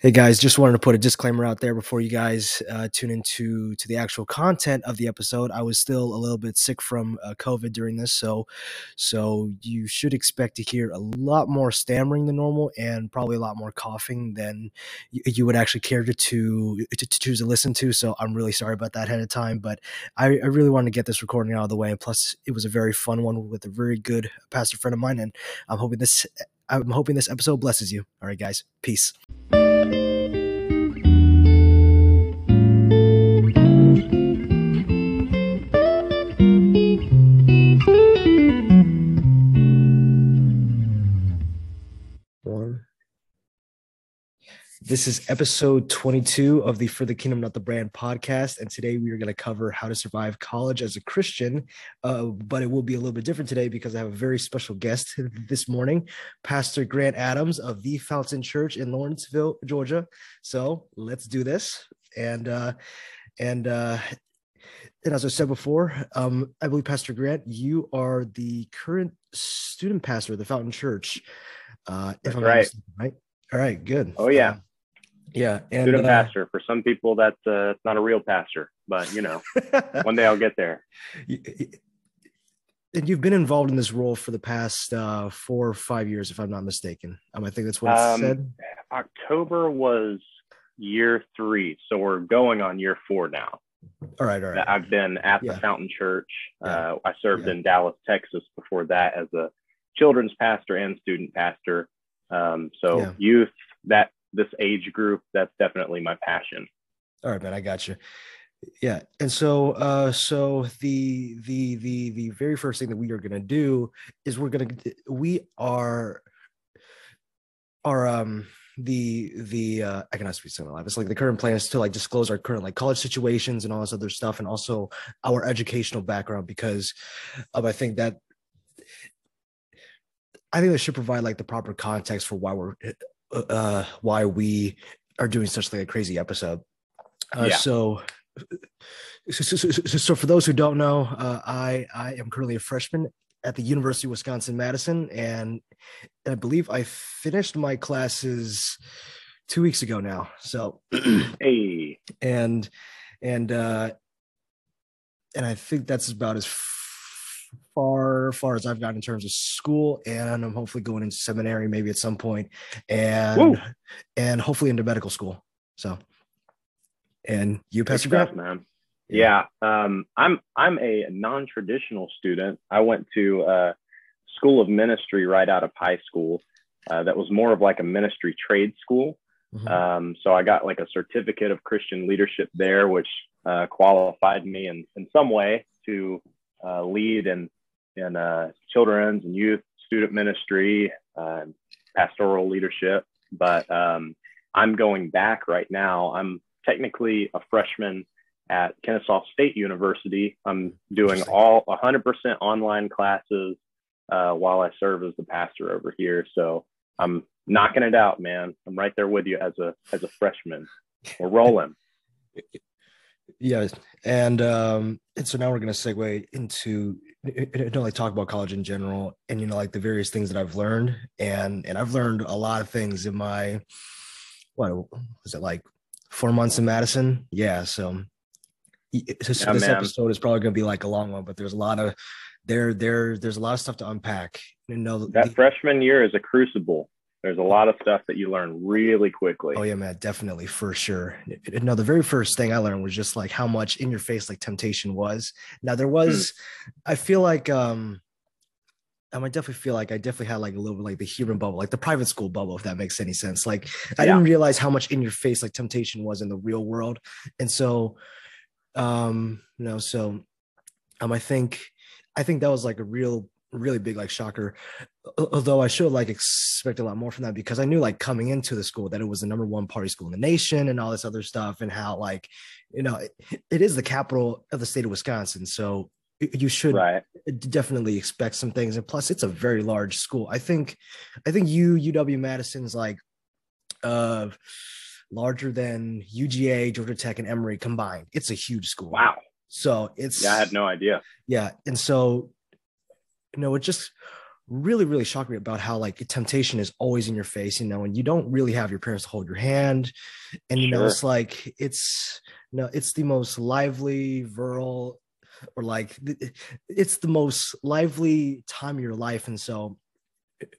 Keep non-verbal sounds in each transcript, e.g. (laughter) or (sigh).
Hey guys, just wanted to put a disclaimer out there before you guys uh, tune into to the actual content of the episode. I was still a little bit sick from uh, COVID during this, so so you should expect to hear a lot more stammering than normal and probably a lot more coughing than you, you would actually care to, to, to choose to listen to. So I'm really sorry about that ahead of time, but I, I really wanted to get this recording out of the way. And plus, it was a very fun one with a very good pastor friend of mine, and I'm hoping this I'm hoping this episode blesses you. All right, guys, peace. This is episode 22 of the For the Kingdom Not the Brand podcast. And today we are going to cover how to survive college as a Christian. Uh, but it will be a little bit different today because I have a very special guest (laughs) this morning, Pastor Grant Adams of the Fountain Church in Lawrenceville, Georgia. So let's do this. And, uh, and, uh, and as I said before, um, I believe Pastor Grant, you are the current student pastor of the Fountain Church. Uh, if I'm right. right. All right, good. Oh yeah. Um, yeah, and student uh, pastor. For some people, that's uh, not a real pastor, but you know, (laughs) one day I'll get there. And you've been involved in this role for the past uh, four or five years, if I'm not mistaken. Um, I think that's what it um, said. October was year three, so we're going on year four now. All right, all right. I've been at the yeah. Fountain Church. Yeah. Uh, I served yeah. in Dallas, Texas before that as a children's pastor and student pastor. Um, so youth, that this age group, that's definitely my passion. All right, man, I got you. Yeah, and so uh, so the the the the very first thing that we are gonna do is we're gonna we are are um the the uh i cannot speak so live it's like the current plan is to like disclose our current like college situations and all this other stuff and also our educational background because um, i think that i think that should provide like the proper context for why we're uh, why we are doing such like a crazy episode. Uh, yeah. so, so, so, so, for those who don't know, uh, I I am currently a freshman at the University of Wisconsin Madison, and and I believe I finished my classes two weeks ago now. So, (clears throat) hey, and and uh, and I think that's about as far far as I've gotten in terms of school, and I'm hopefully going into seminary maybe at some point, and Woo. and hopefully into medical school. So, and you, Pastor Grant, man. Yeah, um, I'm I'm a non-traditional student. I went to a School of Ministry right out of high school. Uh, that was more of like a ministry trade school. Mm-hmm. Um, so I got like a certificate of Christian leadership there, which uh, qualified me in, in some way to uh, lead in in uh, children's and youth student ministry, uh, pastoral leadership. But um, I'm going back right now. I'm technically a freshman at Kennesaw State University. I'm doing all 100% online classes uh, while I serve as the pastor over here. So I'm knocking it out, man. I'm right there with you as a as a freshman. We're rolling. (laughs) Yeah, and um, and so now we're going to segue into you know like talk about college in general and you know like the various things that i've learned and and i've learned a lot of things in my what was it like four months in madison? Yeah so, so yeah, this man. episode is probably going to be like a long one but there's a lot of there there there's a lot of stuff to unpack. You know that the, freshman year is a crucible there's a lot of stuff that you learn really quickly. Oh yeah, man, definitely for sure. No, the very first thing I learned was just like how much in your face like temptation was. Now there was, mm. I feel like um I might definitely feel like I definitely had like a little bit like the human bubble, like the private school bubble, if that makes any sense. Like I yeah. didn't realize how much in your face like temptation was in the real world. And so um, you know, so um I think I think that was like a real really big like shocker. Although i should have like expect a lot more from that because i knew like coming into the school that it was the number one party school in the nation and all this other stuff and how like you know it, it is the capital of the state of wisconsin. So you should right. definitely expect some things. And plus it's a very large school. I think i think u uw madison's like uh larger than uga georgia tech and emory combined. It's a huge school. Wow. So it's yeah i had no idea. Yeah. And so you know, it just really really shocked me about how like temptation is always in your face you know and you don't really have your parents to hold your hand. And you know it's like it's you know it's the most lively virile or like it's the most lively time of your life. And so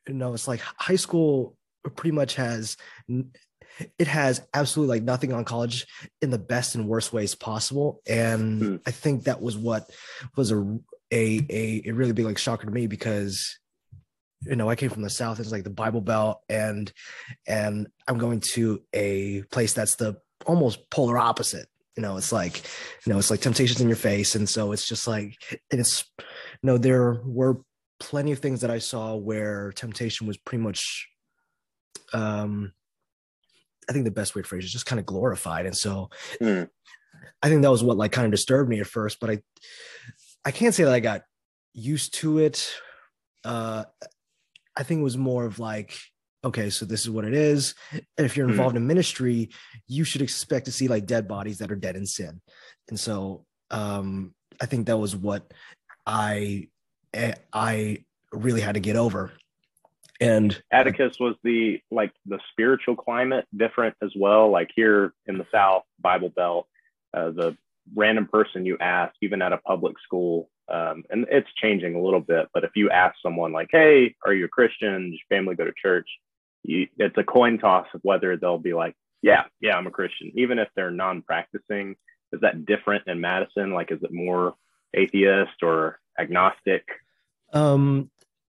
you know it's like high school pretty much has it has absolutely like nothing on college in the best and worst ways possible. And mm. i think that was what was a a a, a really big like shocker to me because you know i came from the south it's like the bible belt and and i'm going to a place that's the almost polar opposite you know it's like you know it's like temptations in your face and so it's just like and it's you know there were plenty of things that i saw where temptation was pretty much um i think the best way to phrase it is just kind of glorified and so mm. i think that was what like kind of disturbed me at first but i i can't say that i got used to it uh i think it was more of like okay, so this is what it is. And if you're hmm. involved mm. in ministry, you should expect to see like dead bodies that are dead in sin. And so um, I think that was what I eh, I really had to get over. And Atticus was the like the spiritual climate different as well. Like here in the South, Bible Belt, uh, the random person you ask, even at a public school, um, and it's changing a little bit. But if you ask someone like, "Hey, are you a Christian? Does your family go to church?" you, it's a coin toss of whether they'll be like, yeah, yeah, I'm a Christian, even if they're non-practicing. Is that different in Madison? Like, is it more atheist or agnostic? Um,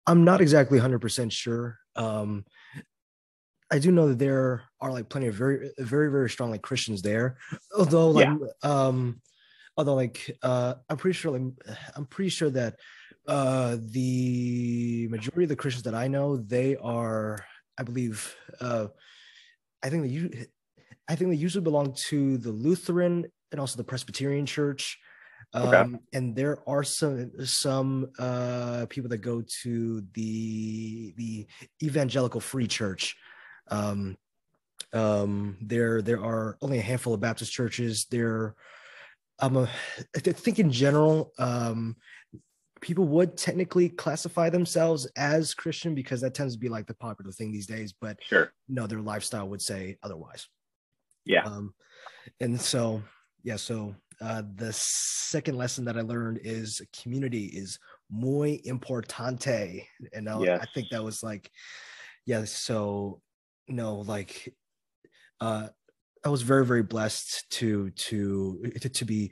I'm not exactly 100% sure. Um, I do know that there are like plenty of very, very, very strong like Christians there. Although, like, yeah. um, although like, uh, I'm pretty sure, like, I'm pretty sure that uh, the majority of the Christians that I know, they are I believe, uh, I think they, I think they usually belong to the Lutheran and also the Presbyterian Church. Um, okay. And there are some some uh, people that go to the the Evangelical Free Church. Um, um, there there are only a handful of Baptist churches. There, I'm a, I think in general, um, people would technically classify themselves as Christian because that tends to be like the popular thing these days, but sure, no, their lifestyle would say otherwise. Yeah. Um, and so, yeah, so uh, the second lesson that I learned is community is muy importante. And I, yes. I think that was like, yeah, so, know, like, uh, I was very, very blessed to, to, to, to be,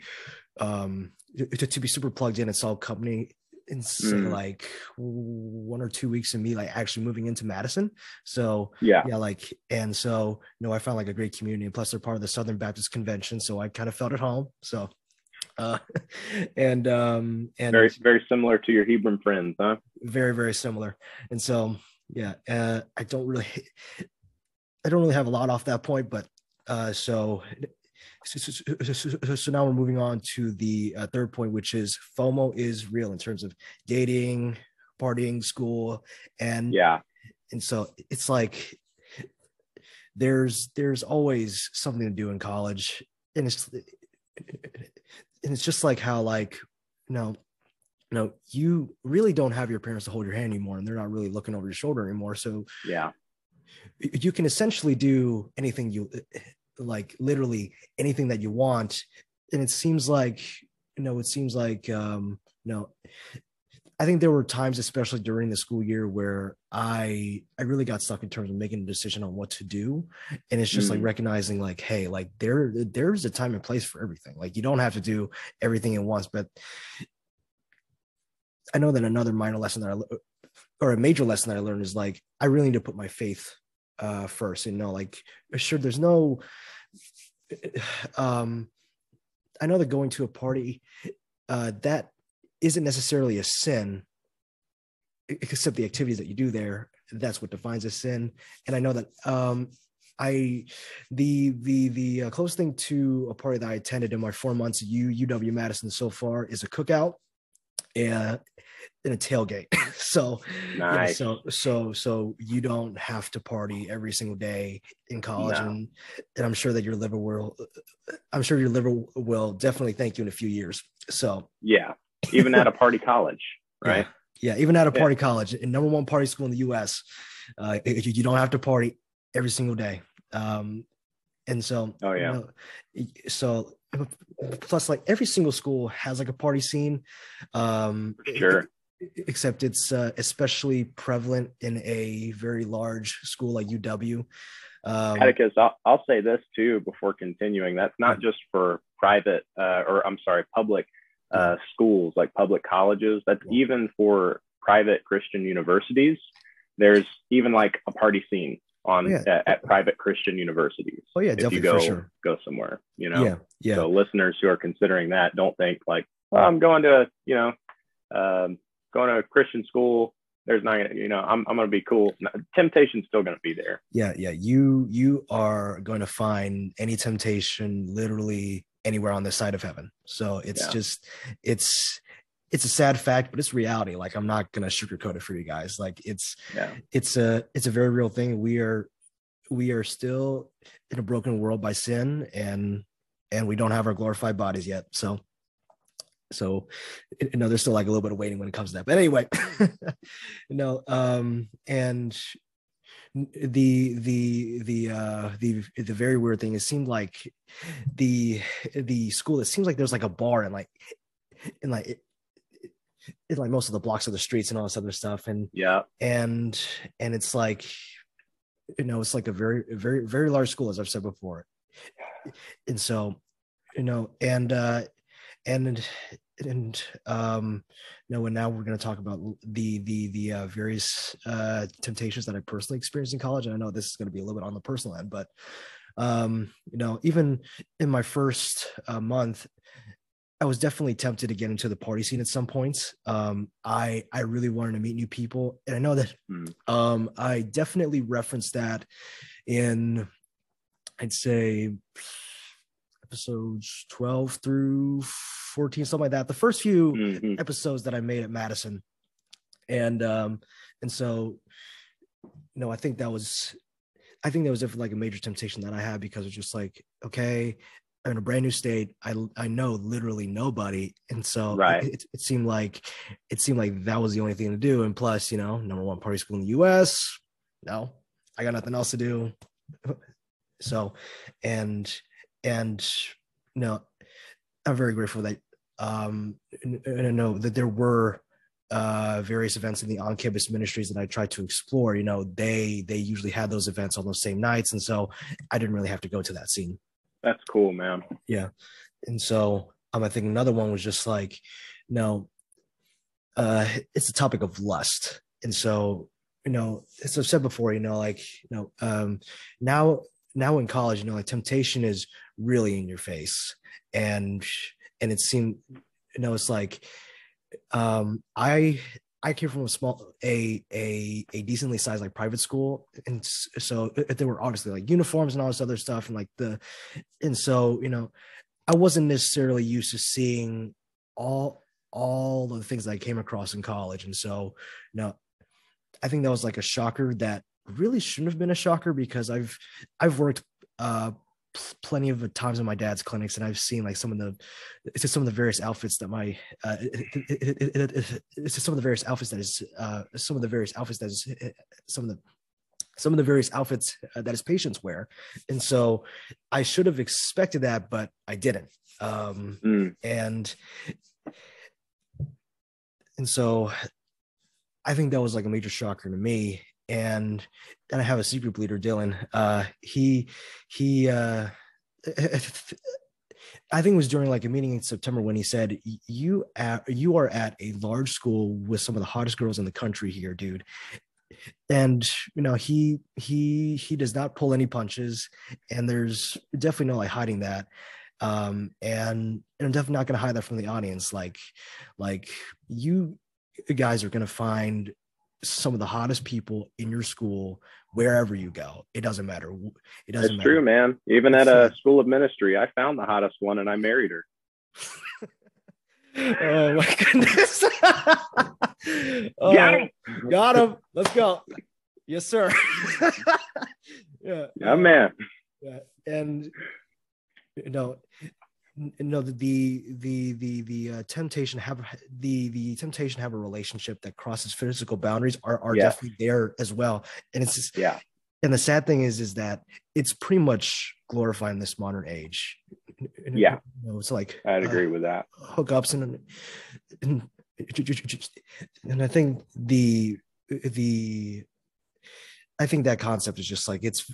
um, to, to be super plugged in at Salt Company in say mm. like one or two weeks of me like actually moving into Madison. So yeah, yeah, like and so you know I found like a great community. And plus they're part of the Southern Baptist Convention, so I kind of felt at home. So (laughs) uh and um and very very similar to your Hebron friends, huh? Very, very similar. And so yeah, uh I don't really I don't really have a lot off that point, but uh so so, so, so, now we're moving on to the uh, third point, which is FOMO is real in terms of dating, partying, school, and yeah, and so it's like there's there's always something to do in college, and it's and it's just like how like you know you know you really don't have your parents to hold your hand anymore and they're not really looking over your shoulder anymore so yeah you can essentially do anything you like literally anything that you want. And it seems like you know it seems like um you know i think there were times especially during the school year where i i really got stuck in terms of making a decision on what to do. And it's just mm. like recognizing like hey like there there's a time and place for everything. Like you don't have to do everything at once but i know that another minor lesson that i or a major lesson that i learned is like i really need to put my faith uh first you know like sure there's no um i know that going to a party uh that isn't necessarily a sin except the activities that you do there that's what defines a sin and i know that um i the the the uh, closest thing to a party that i attended in my four months at U, uw madison so far is a cookout and in a tailgate. (laughs) so nice. yeah, so so so you don't have to party every single day in college no. and and I'm sure that your liver will I'm sure your liver will definitely thank you in a few years. So yeah, even at a party college, (laughs) right? Yeah, even at a party yeah. college, in number one party school in the U.S., uh, you don't have to party every single day. Um, and so, oh yeah, you know, so plus like every single school has like a party scene. Um, sure. Except it's uh, especially prevalent in a very large school like UW. Um, Atticus, I'll, I'll say this too before continuing. That's not just for private, uh, or I'm sorry, public uh, schools like public colleges. That's even for private Christian universities. There's even like a party scene on yeah. at, at, private Christian universities. Oh yeah, if you go sure. go somewhere, you know. Yeah, yeah. So listeners who are considering that, don't think like, well, I'm going to, you know, um, going to a Christian school. There's not, you know, I'm I'm gonna be cool. Temptation's still gonna be there. Yeah, yeah. You you are going to find any temptation literally anywhere on this side of heaven. So it's yeah. just it's it's a sad fact, but it's reality. Like I'm not gonna sugarcoat it for you guys. Like it's yeah. it's a it's a very real thing. We are we are still in a broken world by sin and and we don't have our glorified bodies yet. So so you know there's still like a little bit of waiting when it comes to that. But anyway, (laughs) you know, um and the the the uh the the very weird thing it seemed like the the school it seems like there's like a bar and like and like like most of the blocks of the streets and all this other stuff and yeah. and and it's like you know it's like a very very very large school as i've said before. And so you know and uh and and um you know and now we're going to talk about the the the uh, various uh temptations that i personally experienced in college and i know this is going to be a little bit on the personal end but um you know even in my first uh, month I was definitely tempted to get into the party scene at some points. Um, I I really wanted to meet new people, and I know that mm. um, I definitely referenced that in I'd say episodes 12 through 14 something like that the first few mm-hmm. episodes that i made at madison and um and so you know i think that was i think that was definitely like a major temptation that i had because it's just like okay in a brand new state. I I know literally nobody, and so right. it, it, seemed like it seemed like that was the only thing to do. And plus, you know, number one party school in the U.S. No, I got nothing else to do. (laughs) So, and and you know, I'm very grateful that um and, know that there were uh, various events in the on-campus ministries that I tried to explore, you know, they they usually had those events on those same nights, and so I didn't really have to go to that scene. That's cool, man. Yeah. And so um, I think another one was just like, you know, uh, it's the topic of lust. And so, you know, as I've said before, you know, like, you know, um, now, now in college, you know, like temptation is really in your face. And, and it seemed, you know, it's like, um, I I came from a small, a a a decently sized like private school, and so there were obviously like uniforms and all this other stuff, and like the, and so you know, I wasn't necessarily used to seeing all all the things that I came across in college, and so you know, I think that was like a shocker that really shouldn't have been a shocker because I've I've worked uh plenty of times in my dad's clinics and I've seen like some of the it's just some of the various outfits that my uh it, it, it, it's just some of the various outfits that is uh some of the various outfits that is some of the some of the various outfits that his patients wear. And so I should have expected that but I didn't. Um mm. and and so I think that was like a major shocker to me and and I have a secret bleeder, Dylan. Uh, he he uh, (laughs) I think it was during like a meeting in September when he said, "You at you are at a large school with some of the hottest girls in the country here, dude." And you know he he he does not pull any punches, and there's definitely no like hiding that. Um, and, and I'm definitely not going to hide that from the audience. Like, like you guys are going to find some of the hottest people in your school wherever you go. It doesn't matter. It doesn't it's matter. true, man. Even at a school of ministry, I found the hottest one and I married her. (laughs) oh my goodness. (laughs) oh, got him. Got him. Let's go. Yes, sir. (laughs) yeah. Yeah, man. Yeah. And you know, no the the the the uh, temptation have the the temptation have a relationship that crosses physical boundaries are are Yes. definitely there as well and it's just, Yeah. and the sad thing is is that it's pretty much glorifying this modern age And, Yeah. you know, it's like I'd uh, agree with that. hookups and and and I think the the I think that concept is just like it's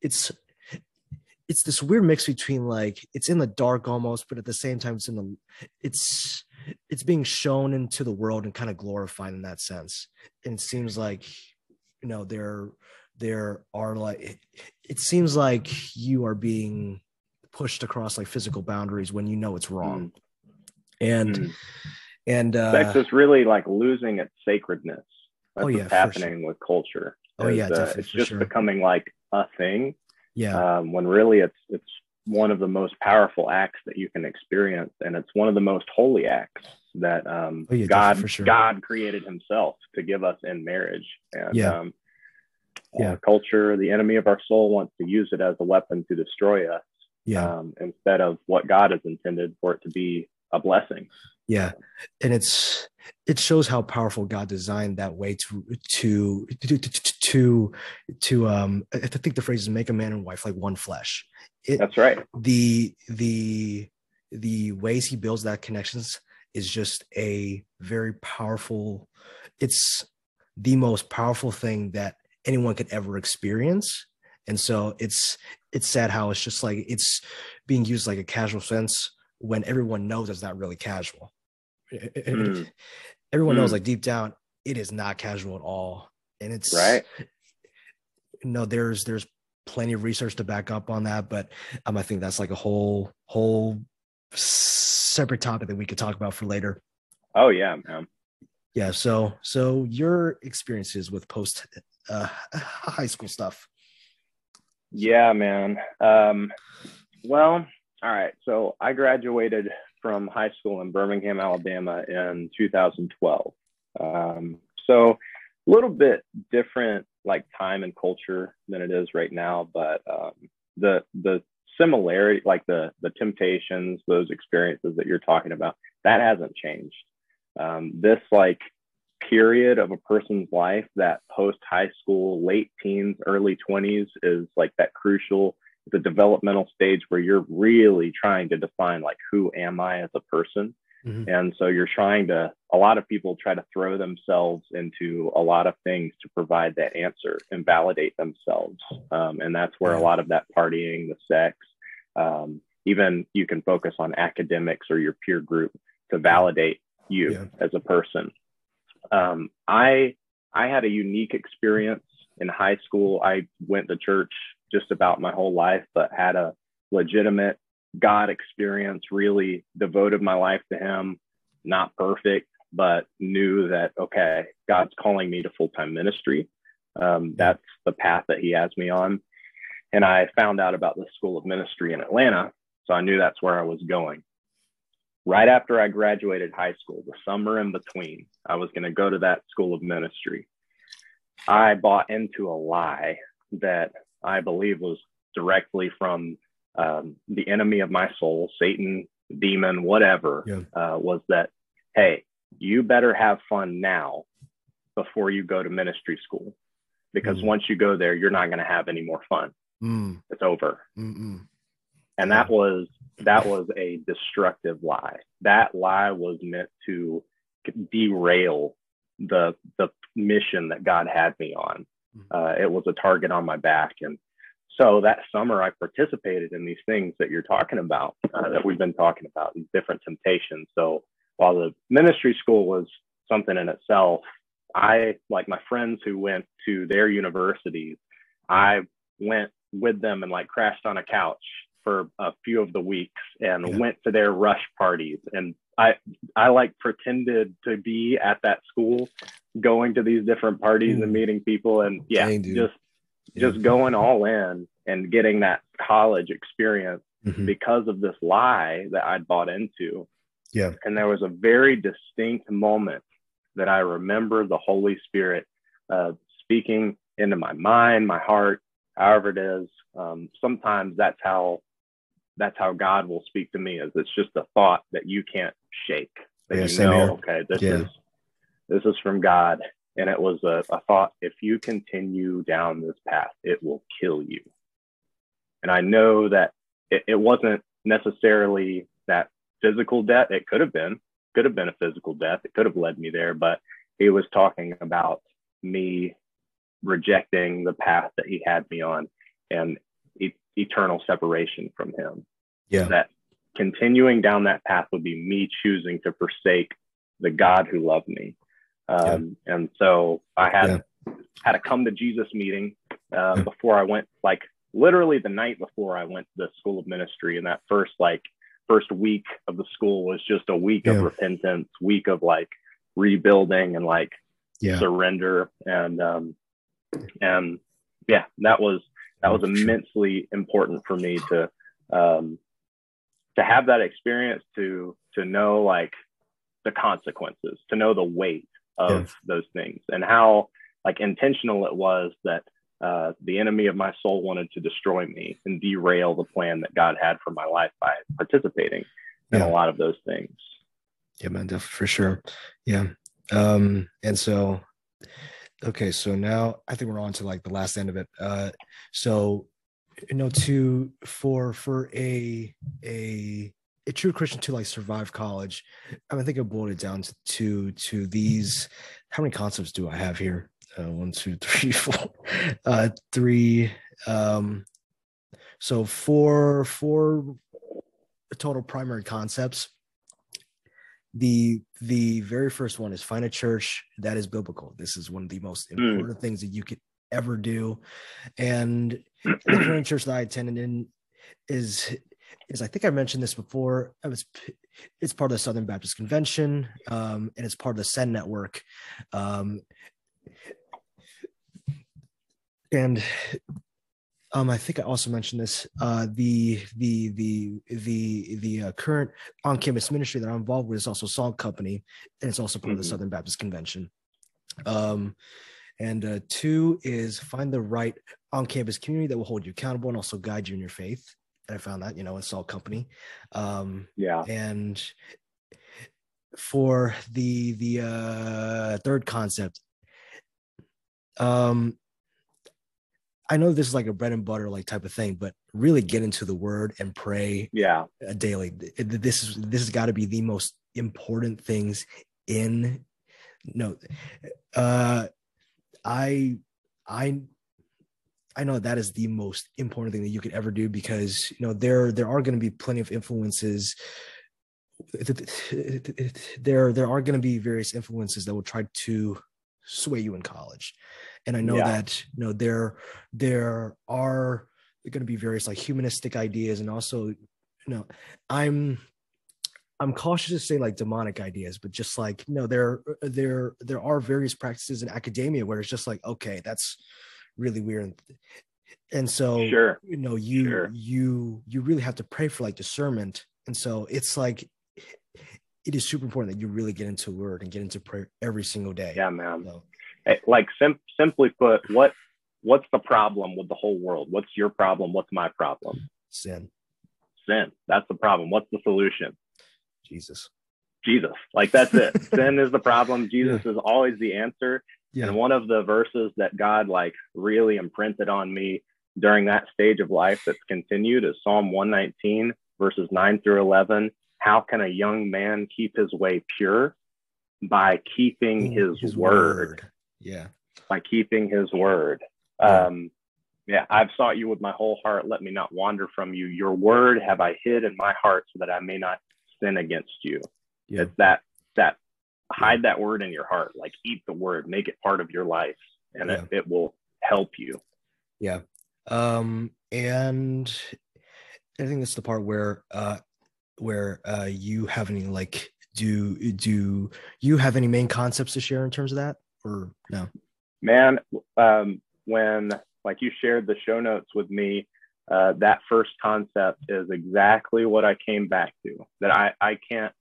it's it's this weird mix between like it's in the dark almost, but at the same time it's in the it's it's being shown into the world and kind of glorified in that sense. And it seems like you know there there are like it, it seems like you are being pushed across like physical boundaries when you know it's wrong. And Mm. and uh Sex is really like losing its sacredness. That's Oh, yeah, what's happening with culture. Oh, yeah, uh, it's just sure. becoming like a thing yeah. um, when really it's it's one of the most powerful acts that you can experience, and it's one of the most holy acts that um, Oh, yeah, God sure. God created Himself to give us in marriage. And Yeah. um, Yeah. culture, the enemy of our soul, wants to use it as a weapon to destroy us yeah. um, instead of what God has intended for it to be a blessing. Yeah. And it's it shows how powerful god designed that way to to to to to, um i think the phrase is make a man and wife like one flesh. It, That's right. the the the ways he builds that connections is just a very powerful it's the most powerful thing that anyone could ever experience. And so it's it's sad how it's just like it's being used like a casual sense when everyone knows it's not really casual Mm. everyone knows Mm. like deep down it is not casual at all and it's Right. no there's there's plenty of research to back up on that but um i think that's like a whole whole separate topic that we could talk about for later Oh yeah, man. yeah so so your experiences with post uh (laughs) high school stuff Yeah, man. Um, well, all right. So I graduated from high school in Birmingham, Alabama in 2012. Um, so a little bit different like time and culture than it is right now, but um, the the similarity, like the the temptations, those experiences that you're talking about, that hasn't changed. Um, this like period of a person's life that post high school late teens early 20s is like that crucial the developmental stage where you're really trying to define like who am i as a person Mhm. and so you're trying to a lot of people try to throw themselves into a lot of things to provide that answer and validate themselves um, and that's where a lot of that partying the sex um, even you can focus on academics or your peer group to validate you Yeah. as a person um, I I had a unique experience in high school. I went to church just about my whole life, but had a legitimate God experience. Really devoted my life to Him. Not perfect, but knew that okay, God's calling me to full time ministry. Um, that's the path that He has me on. And I found out about the School of Ministry in Atlanta, so I knew that's where I was going right after I graduated high school, the summer in between, I was going to go to that school of ministry. I bought into a lie that I believe was directly from um, the enemy of my soul, Satan, demon, whatever, Yeah. uh, was that, hey, you better have fun now before you go to ministry school. Because Mhm. once you go there, you're not going to have any more fun. Mm, It's over mm, mm. and that was that was a destructive lie that lie was meant to derail the the mission that god had me on uh, it was a target on my back. And so that summer i participated in these things that you're talking about uh, that we've been talking about these different temptations. So while the ministry school was something in itself i like my friends who went to their universities i went with them and like crashed on a couch for a few of the weeks and Yeah. went to their rush parties. And i i like pretended to be at that school going to these different parties and meeting people and yeah Dang, just Yeah. just going all in and getting that college experience Mhm. because of this lie that I'd bought into. Yeah. And there was a very distinct moment that I remember the Holy Spirit uh, speaking into my mind, my heart, however it is. Um, sometimes that's how that's how God will speak to me. Is it's just a thought that you can't shake. That Yeah, you know, here. okay, this Yeah. is this is from God, and it was a, a thought. If you continue down this path, it will kill you. And I know that it, it wasn't necessarily that physical death. It could have been, could have been a physical death. It could have led me there, but he was talking about me rejecting the path that he had me on and e- eternal separation from him. Yeah. That continuing down that path would be me choosing to forsake the God who loved me. Um, And so I had had a come to Jesus meeting uh, before I went, like literally the night before I went to the school of ministry. And that first like first week of the school was just a week Yeah. of repentance, week of like rebuilding and like Yeah. surrender and um and yeah that was that was immensely important for me to um to have that experience to to know like the consequences to know the weight of those things and how like intentional it was that uh, the enemy of my soul wanted to destroy me and derail the plan that God had for my life by participating in Yeah. a lot of those things. Yeah, man, for sure. Yeah. Um, and so okay, so now I think we're on to like the last end of it. Uh so you know, to for for a a a true Christian to like survive college, I, mean, I think I boiled it down to to, to these. How many concepts do I have here? Uh, one, two, (laughs) three, four, uh, three. Um, so four, four total primary concepts the the very first one is find a church that is biblical this is one of the most Mm. important things that you could ever do and the current church that i attended in is is i think i mentioned this before it was it's part of the southern baptist convention um and it's part of the send network um and um, I think I also mentioned this. Uh, the the the the the uh, current on-campus ministry that I'm involved with is also Salt Company, and it's also part of the Mhm. Southern Baptist Convention. Um, and uh, two is find the right on-campus community that will hold you accountable and also guide you in your faith. And I found that you know in Salt Company. Um, Yeah. and for the the uh third concept um i know this is like a bread and butter like type of thing but really get into the word and pray Yeah. daily this is this has got to be the most important things in no uh i i I know that is the most important thing that you could ever do because you know there there are going to be plenty of influences. There there are going to be various influences that will try to sway you in college, and I know Yeah. that you know there there are going to be various like humanistic ideas and also you know I'm I'm cautious to say like demonic ideas, but just like no, there there there are various practices in academia where it's just like okay, that's really weird, and so Sure. you know you Sure. you you really have to pray for like discernment, and so it's like it is super important that you really get into word and get into prayer every single day. Yeah, man. So, Like sim- simply put, what what's the problem with the whole world? What's your problem? What's my problem? sin, Sin. That's the problem. What's the solution? Jesus. Jesus. Like that's it. (laughs) Sin is the problem. Jesus is always the answer. Yeah. And one of the verses that God like really imprinted on me during that stage of life that's continued is Psalm 119, verses 9 through 11. How can a young man keep his way pure? By keeping his, word. Yeah. By keeping his word. Yeah. Um, yeah, I've sought you with my whole heart. Let me not wander from you. Your word have I hid in my heart so that I may not sin against you. Yeah. It's that hide that word in your heart, like eat the word, make it part of your life, and it, it will help you. Yeah. Um, and I think that's the part where uh where uh you have any like do do you have any main concepts to share in terms of that or no? Man, um, when like you shared the show notes with me, uh, that first concept is exactly what I came back to. That I I can't.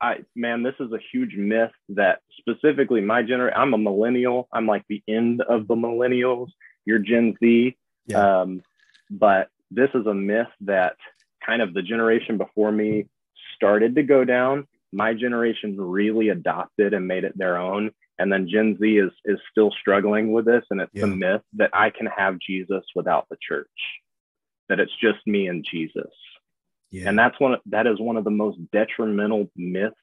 I man, this is a huge myth that specifically my generation. I'm a millennial. I'm like the end of the millennials. You're Gen Z. Yeah. Um, but this is a myth that kind of the generation before me started to go down. My generation really adopted and made it their own. And then Gen Z is is still struggling with this. And it's yeah. a myth that I can have Jesus without the church, that it's just me and Jesus. Yeah. And that's one that is one of the most detrimental myths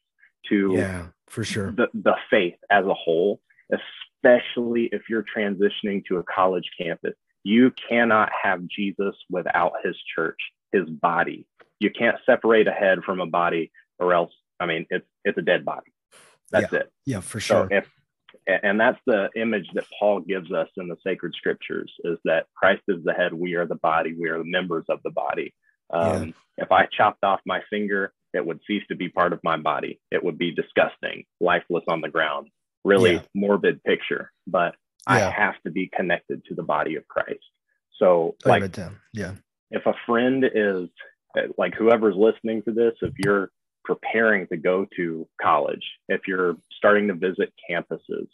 to yeah, for sure. The, the faith as a whole, especially if you're transitioning to a college campus. You cannot have Jesus without his church, his body. You can't separate a head from a body, or else, I mean, it's it's a dead body. That's yeah. it. Yeah, for sure. So if, and that's the image that Paul gives us in the sacred scriptures is that Christ is the head, we are the body, we are the members of the body. Um, yeah. If I chopped off my finger, it would cease to be part of my body. It would be disgusting, lifeless on the ground. Really yeah. morbid picture, but yeah. I have to be connected to the body of Christ. So, like, yeah, if a friend is like whoever's listening to this, if you're preparing to go to college, if you're starting to visit campuses,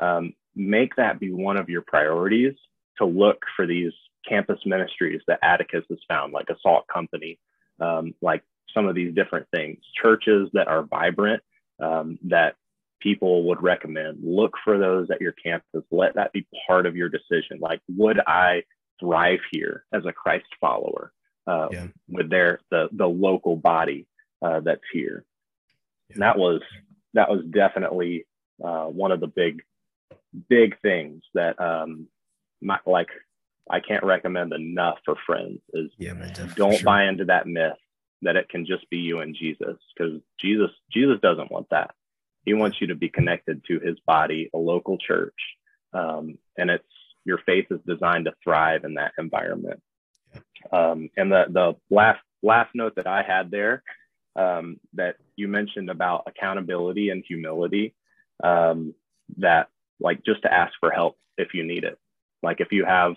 um, make that be one of your priorities to look for these campus ministries that Atticus has found, like a salt company, um, like some of these different things, churches that are vibrant, um, that people would recommend. Look for those at your campus. Let that be part of your decision. Like, would I thrive here as a Christ follower uh, yeah. with their the the local body uh, that's here? Yeah. And that was that was definitely uh, one of the big big things that um, my, like I can't recommend enough for friends is yeah, man, don't sure. buy into that myth that it can just be you and Jesus because Jesus Jesus doesn't want that. He wants you to be connected to his body, a local church. Um, and it's your faith is designed to thrive in that environment. Um, and the the last last note that I had there um, that you mentioned about accountability and humility, um, that like just to ask for help if you need it. Like if you have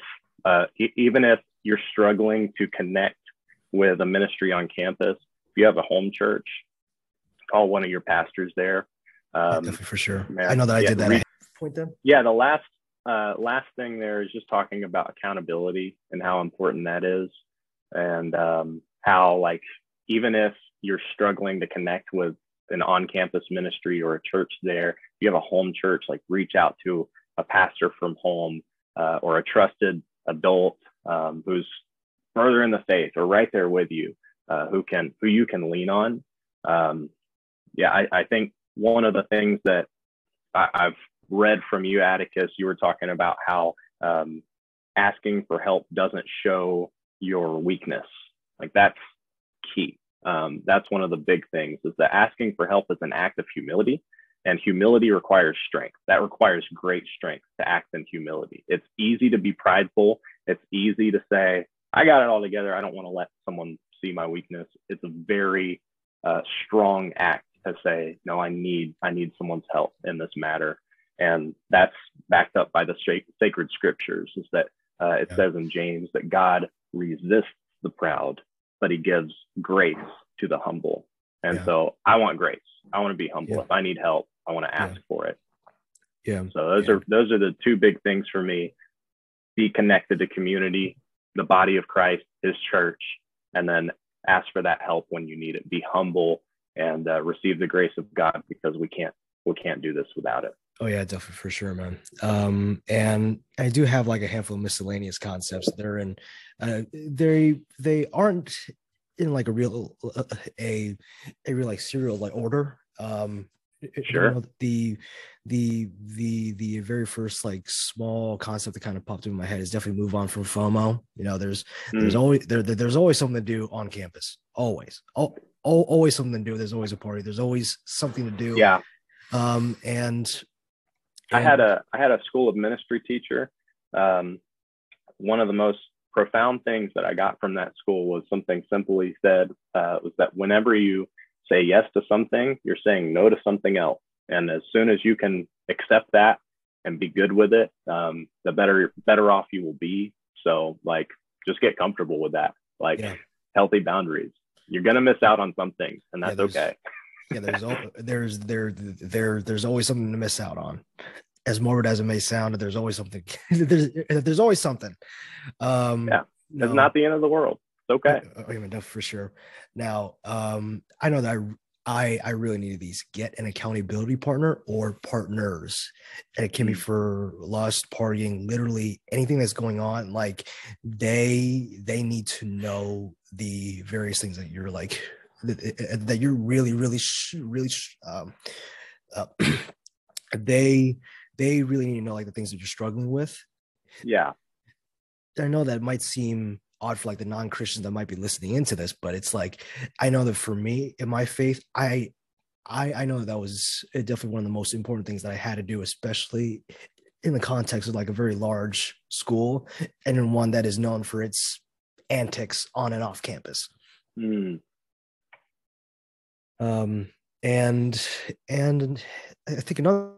uh, e- even if you're struggling to connect with a ministry on campus, if you have a home church, call one of your pastors there. Um, yeah, for sure. Man, I know that I did that. Re- point them. Yeah, the last uh, last thing there is just talking about accountability and how important that is, and um, how like even if you're struggling to connect with an on-campus ministry or a church there, you have a home church, like reach out to a pastor from home uh, or a trusted adult um, who's further in the faith or right there with you, uh, who can who you can lean on. Um, yeah, I, I, think one of the things that I, have read from you, Atticus, you were talking about how um, asking for help doesn't show your weakness. Like that's key. Um, that's one of the big things is that asking for help is an act of humility and humility requires strength. That requires great strength to act in humility. It's easy to be prideful. It's easy to say, I got it all together. I don't want to let someone see my weakness. It's a very uh, strong act to say, no, I need, I need someone's help in this matter. And that's backed up by the sacred scriptures is that uh, it yeah. says in James that God resists the proud, but he gives grace to the humble. And yeah. so I want grace. I want to be humble. Yeah. If I need help, I want to ask yeah. for it. Yeah. So those are those are the two big things for me. Be connected to community, the body of Christ, his church, and then ask for that help when you need it. Be humble and uh, receive the grace of God because we can't we can't do this without it. Oh yeah, definitely for sure, man. Um, and I do have like a handful of miscellaneous concepts. They're in, uh, they they aren't in like a real uh, a a real like serial like order. Um, sure. You know, the the the the very first like small concept that kind of popped in my head is definitely move on from FOMO. You know, there's mm. there's always there there's always something to do on campus. Always, oh, always something to do. There's always a party. There's always something to do. Yeah. Um, and, and I had a I had a school of ministry teacher. Um, one of the most profound things that I got from that school was something simple he said uh, was that whenever you say yes to something, you're saying no to something else. And as soon as you can accept that and be good with it, um, the better better off you will be. So like just get comfortable with that. Like yeah. healthy boundaries. You're gonna miss out on some things, and that's yeah, okay. (laughs) yeah, there's there's there there there's always something to miss out on as morbid as it may sound, there's always something. (laughs) there's there's always something. Um, yeah, it's no. not the end of the world. Okay. I mean, for sure. Now, um, I know that I I I really needed these. Get an accountability partner or partners, and it can be mm. for lust, partying, literally anything that's going on. Like they they need to know the various things that you're like that, that you're really really really um, uh, (clears throat) they they really need to know like the things that you're struggling with. Yeah, I know that might seem odd for like the non-christians that might be listening into this but it's like i know that for me in my faith i i i know that, that was definitely one of the most important things that i had to do especially in the context of like a very large school and in one that is known for its antics on and off campus mm. um and and i think another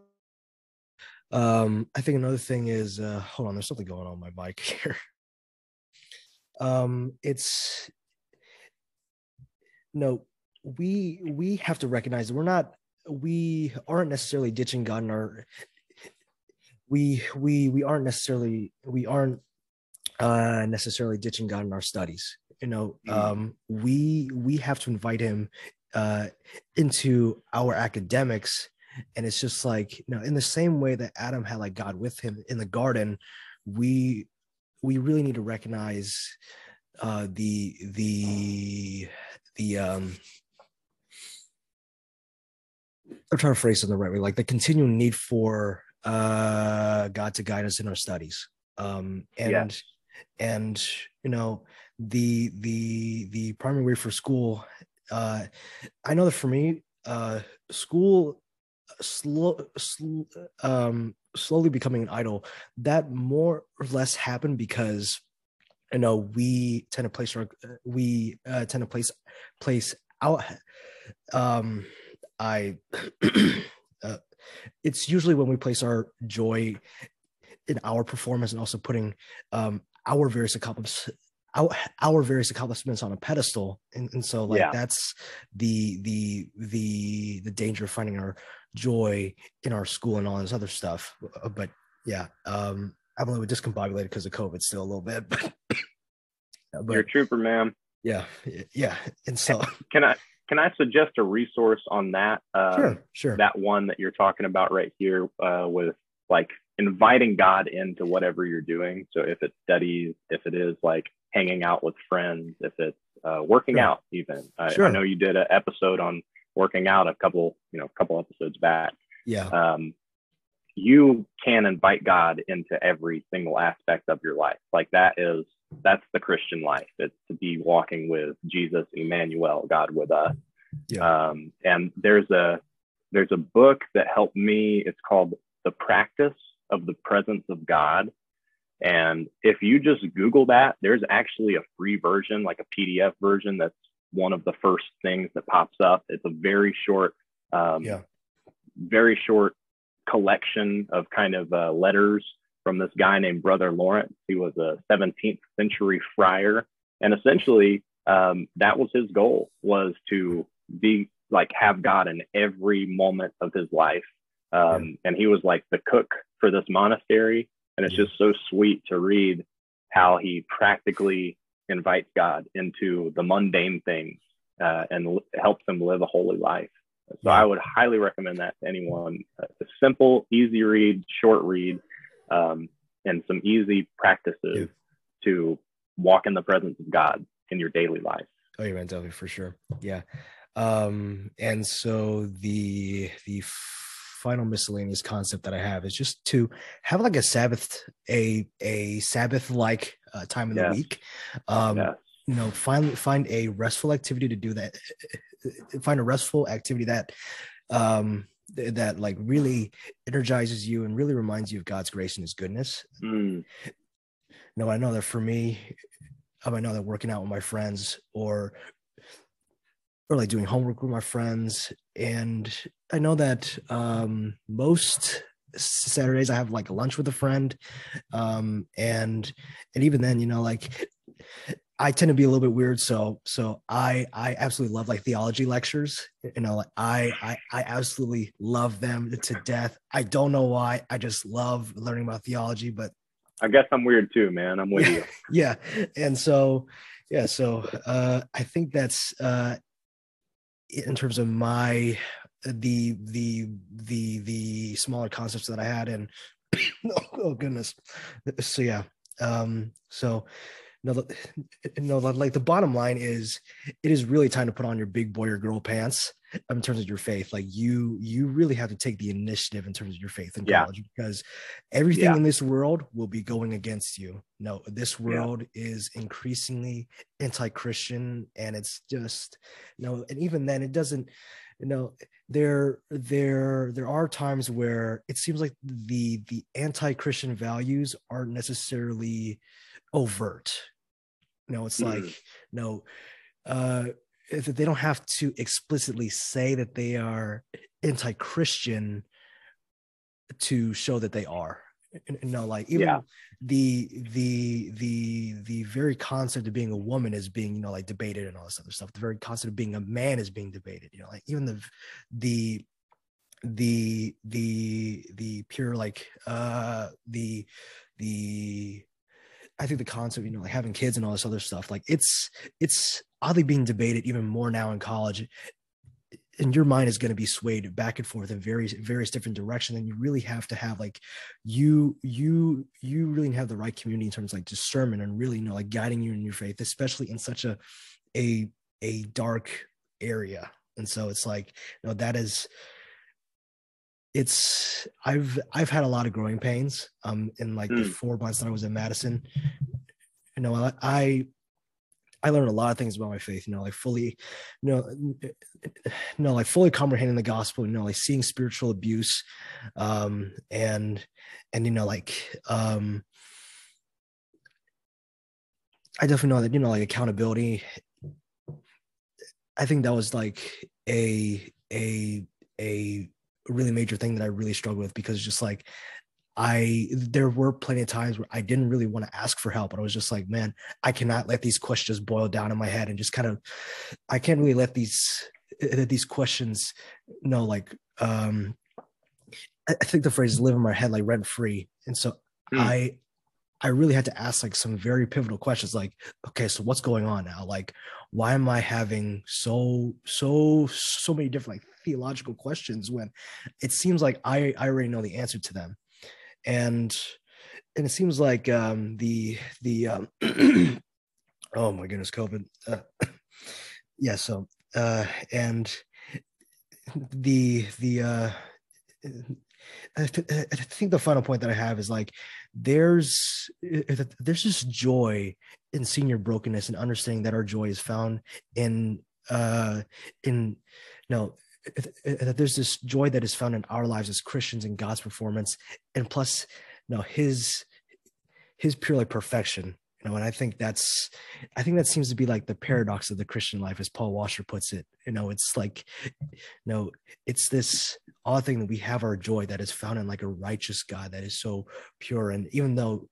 um i think another thing is uh hold on there's something going on my mic (laughs) here um it's no we we have to recognize that we're not we aren't necessarily ditching god in our we we we aren't necessarily we aren't uh necessarily ditching god in our studies you know mm. um we we have to invite him uh into our academics and it's just like you know in the same way that adam had like god with him in the garden we we really need to recognize uh, the the the um I'm trying to phrase it in the right way, like the continuing need for uh God to guide us in our studies. Um and and you know the the the primary way for school uh I know that for me uh school slow, sl- um slowly becoming an idol that more or less happened because you know we tend to place our we uh, tend to place place out um i (clears throat) uh, it's usually when we place our joy in our performance and also putting um our various accomplishments our, our various accomplishments on a pedestal and, and so like yeah. that's the the the the danger of finding our joy in our school and all this other stuff. Uh, but yeah, um, I'm a little bit discombobulated because of COVID still a little bit. But, (coughs) but you're a trooper, ma'am. Yeah, yeah. And so, can I can I suggest a resource on that? Uh, sure, sure. That one that you're talking about right here uh, with like inviting God into whatever you're doing. So if it's studies, if it is like hanging out with friends, if it's uh, working sure. out, even. I, sure. I know you did an episode on working out a couple, you know, a couple episodes back. Yeah. Um, you can invite God into every single aspect of your life. Like that is that's the Christian life. It's to be walking with Jesus, Emmanuel, God with us. Yeah. Um, and there's a there's a book that helped me. It's called The Practice of the Presence of God. And if you just Google that, there's actually a free version, like a PDF version that's one of the first things that pops up. It's a very short, um, yeah. very short collection of kind of uh, letters from this guy named Brother Lawrence. He was a 17th century friar, and essentially um, that was his goal was to be like have God in every moment of his life. Um, yeah. And he was like the cook for this monastery, and it's yeah. just so sweet to read how he practically invites God into the mundane things uh, and l- helps them live a holy life. So I would highly recommend that to anyone. A simple, easy read, short read, um, and some easy practices yeah. to walk in the presence of God in your daily life. Oh, yeah, man, definitely for sure. Yeah. Um, and so the the final miscellaneous concept that I have is just to have like a Sabbath, a a Sabbath like uh, time in the week. Um. You know, find find a restful activity to do that. Find a restful activity that um that like really energizes you and really reminds you of God's grace and His goodness. Mm. No, I know that for me, I know that working out with my friends or or like doing homework with my friends. And I know that um, most Saturdays I have like lunch with a friend. Um, and and even then, you know, like I tend to be a little bit weird. So so I I absolutely love like theology lectures. You know, like I I I absolutely love them to death. I don't know why. I just love learning about theology, but I guess I'm weird too, man. I'm with you. (laughs) yeah. And so yeah so uh i think that's uh in terms of my the the the the smaller concepts that i had and (coughs) oh goodness so yeah um so no, (sighs) no, like the bottom line is, it is really time to put on your big boy or girl pants in terms of your faith. Like you, you really have to take the initiative in terms of your faith in yeah. college because everything yeah. in this world will be going against you. No, this world yeah. is increasingly anti-Christian, and it's just you no, know, and even then, it doesn't. You know, there, there, there are times where it seems like the the anti-Christian values aren't necessarily overt. You know, it's mm. like, no, uh, they don't have to explicitly say that they are anti-Christian to show that they are. You know, like even yeah. the the the the very concept of being a woman is being you know like debated and all this other stuff. The very concept of being a man is being debated. You know, like even the the the the the pure like uh the the I think the concept, you know, like having kids and all this other stuff, like it's it's oddly being debated even more now in college. And your mind is going to be swayed back and forth in various various different directions. And you really have to have like you you you really have the right community in terms of like discernment and really you know like guiding you in your faith, especially in such a a a dark area. And so it's like, you know, that is it's I've I've had a lot of growing pains um in like mm. the four months that I was in Madison. You know, I, I I learned a lot of things about my faith, you know, like fully, you know, like fully comprehending the gospel, you know, like seeing spiritual abuse, um, and and you know, like um I definitely know that, you know, like accountability. I think that was like a a a really major thing that I really struggled with because just like I there were plenty of times where I didn't really want to ask for help, but I was just like, man, I cannot let these questions boil down in my head and just kind of I can't really let these these questions you know like um I, I think the phrase live in my head like rent free. And so mm. I I really had to ask like some very pivotal questions like, okay, so what's going on now? Like, why am I having so, so, so many different like theological questions when it seems like I, I already know the answer to them. And and it seems like um the the um (clears throat) oh my goodness, COVID. Uh, (clears throat) yeah, so uh and the the uh I, th- I think the final point that I have is like there's there's this joy in seeing your brokenness and understanding that our joy is found in uh in no that there's this joy that is found in our lives as Christians in God's performance and plus no his his purely perfection. You know and i think that's i think that seems to be like the paradox of the christian life as paul washer puts it. You know it's like you know it's this odd thing that we have our joy that is found in like a righteous god that is so pure. And even though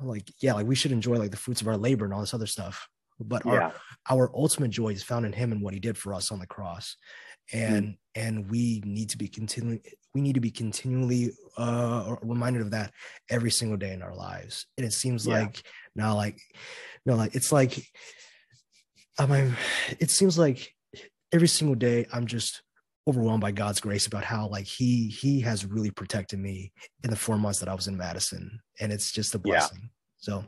like yeah like we should enjoy like the fruits of our labor and all this other stuff but our yeah. our ultimate joy is found in him and what he did for us on the cross and mm. and we need to be continually we need to be continually uh reminded of that every single day in our lives and it seems yeah. like now like no like it's like i mean it seems like every single day i'm just overwhelmed by god's grace about how like he he has really protected me in the four months that i was in madison and it's just a blessing yeah. so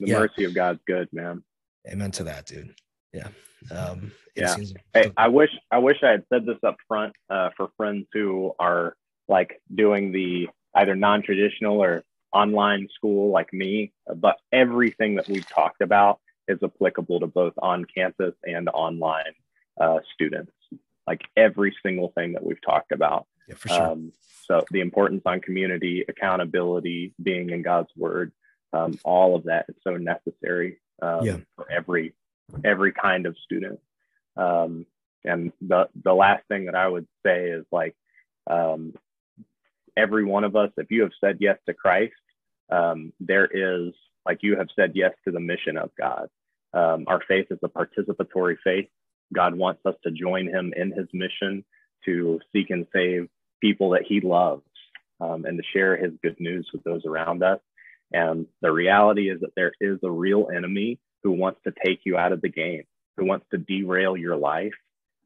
the mercy of god's good man amen to that dude yeah um, yeah. Seems- hey, I wish I wish I had said this up front uh, for friends who are like doing the either non-traditional or online school like me. But everything that we've talked about is applicable to both on campus and online uh, students. Like every single thing that we've talked about. Yeah, for sure. Um, so the importance on community, accountability, being in God's word, um, all of that is so necessary um, yeah. for every every kind of student. Um, and the the last thing that I would say is like um, every one of us, if you have said yes to Christ, um, there is like you have said yes to the mission of God. Um, our faith is a participatory faith. God wants us to join Him in His mission to seek and save people that He loves um, and to share His good news with those around us. And the reality is that there is a real enemy who wants to take you out of the game, who wants to derail your life.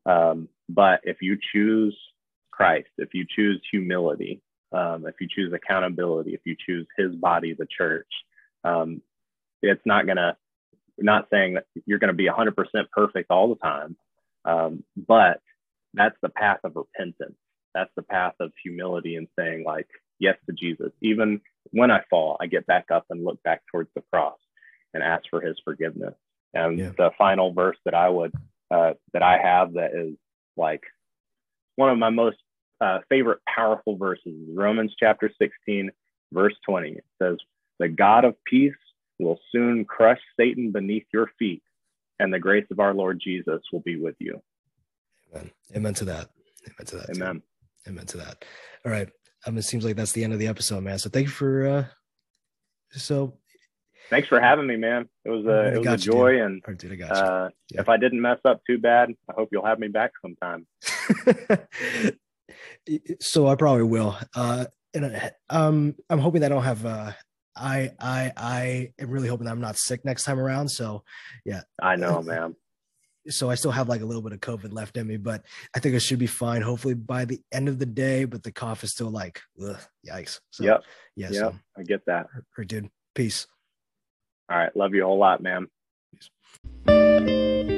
Um, but if you choose Christ, if you choose humility, um, if you choose accountability, if you choose His body, the church, um, it's not gonna. Not saying that you're going to be 100% perfect all the time, um, but that's the path of repentance. That's the path of humility and saying like yes to Jesus. Even when I fall, I get back up and look back towards the cross and ask for His forgiveness. And yeah. the final verse that I would uh, that I have that is like one of my most uh, favorite powerful verses is Romans chapter 16, verse 20. It says, The God of peace will soon crush Satan beneath your feet, and the grace of our Lord Jesus will be with you. Amen. Amen to that. Amen to that. Amen. Too. Amen to that. All right. Um, it seems like that's the end of the episode, man. So thank you for uh so thanks for having me, man. It was a it was a joy and dude, I got uh, yeah. if I didn't mess up too bad, I hope you'll have me back sometime. (laughs) so I probably will. Uh, and uh, um, I'm hoping that I don't have. Uh, I I I am really hoping that I'm not sick next time around. So, yeah. I know, man. So I still have like a little bit of COVID left in me, but I think I should be fine. Hopefully by the end of the day. But the cough is still like, ugh, yikes. So, yep. Yeah. Yep. So, I get that. Or, dude, peace. All right. Love you a whole lot, man. Peace.